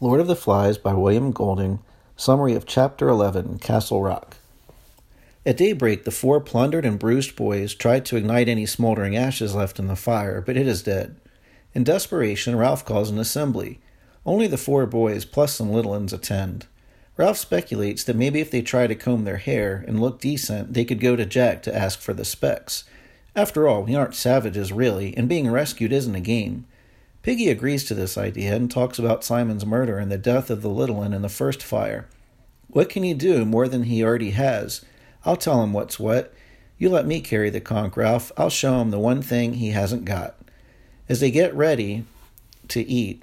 Lord of the Flies by William Golding. Summary of Chapter 11 Castle Rock. At daybreak, the four plundered and bruised boys tried to ignite any smoldering ashes left in the fire, but it is dead. In desperation, Ralph calls an assembly. Only the four boys plus some little uns attend. Ralph speculates that maybe if they try to comb their hair and look decent, they could go to Jack to ask for the specs. After all, we aren't savages, really, and being rescued isn't a game. Piggy agrees to this idea and talks about Simon's murder and the death of the little one in the first fire. What can he do more than he already has? I'll tell him what's what. You let me carry the conch, Ralph. I'll show him the one thing he hasn't got. As they get ready to eat,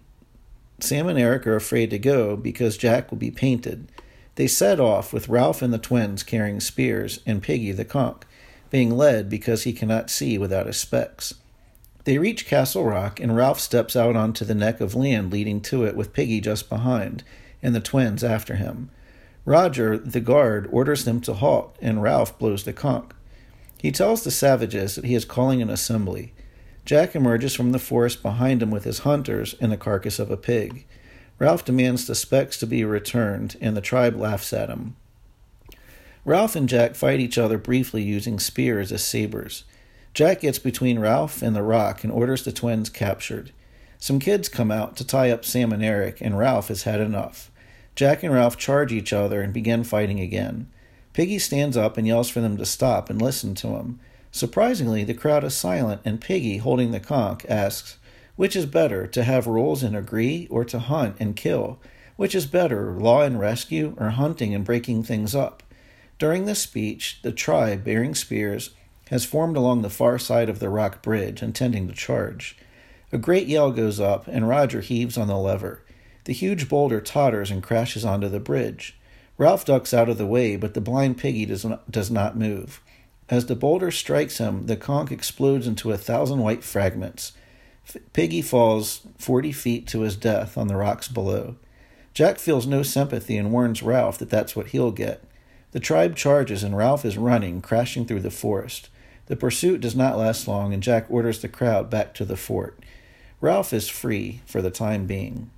Sam and Eric are afraid to go because Jack will be painted. They set off with Ralph and the twins carrying spears and Piggy the conch, being led because he cannot see without his specs. They reach Castle Rock, and Ralph steps out onto the neck of land leading to it with Piggy just behind, and the twins after him. Roger, the guard, orders them to halt, and Ralph blows the conch. He tells the savages that he is calling an assembly. Jack emerges from the forest behind him with his hunters and the carcass of a pig. Ralph demands the specs to be returned, and the tribe laughs at him. Ralph and Jack fight each other briefly using spears as sabers. Jack gets between Ralph and the rock and orders the twins captured. Some kids come out to tie up Sam and Eric, and Ralph has had enough. Jack and Ralph charge each other and begin fighting again. Piggy stands up and yells for them to stop and listen to him. Surprisingly, the crowd is silent, and Piggy, holding the conch, asks, Which is better, to have rules and agree, or to hunt and kill? Which is better, law and rescue, or hunting and breaking things up? During this speech, the tribe, bearing spears, has formed along the far side of the rock bridge, intending to charge. A great yell goes up, and Roger heaves on the lever. The huge boulder totters and crashes onto the bridge. Ralph ducks out of the way, but the blind piggy does not, does not move. As the boulder strikes him, the conch explodes into a thousand white fragments. Piggy falls forty feet to his death on the rocks below. Jack feels no sympathy and warns Ralph that that's what he'll get. The tribe charges, and Ralph is running, crashing through the forest. The pursuit does not last long, and Jack orders the crowd back to the fort. Ralph is free for the time being.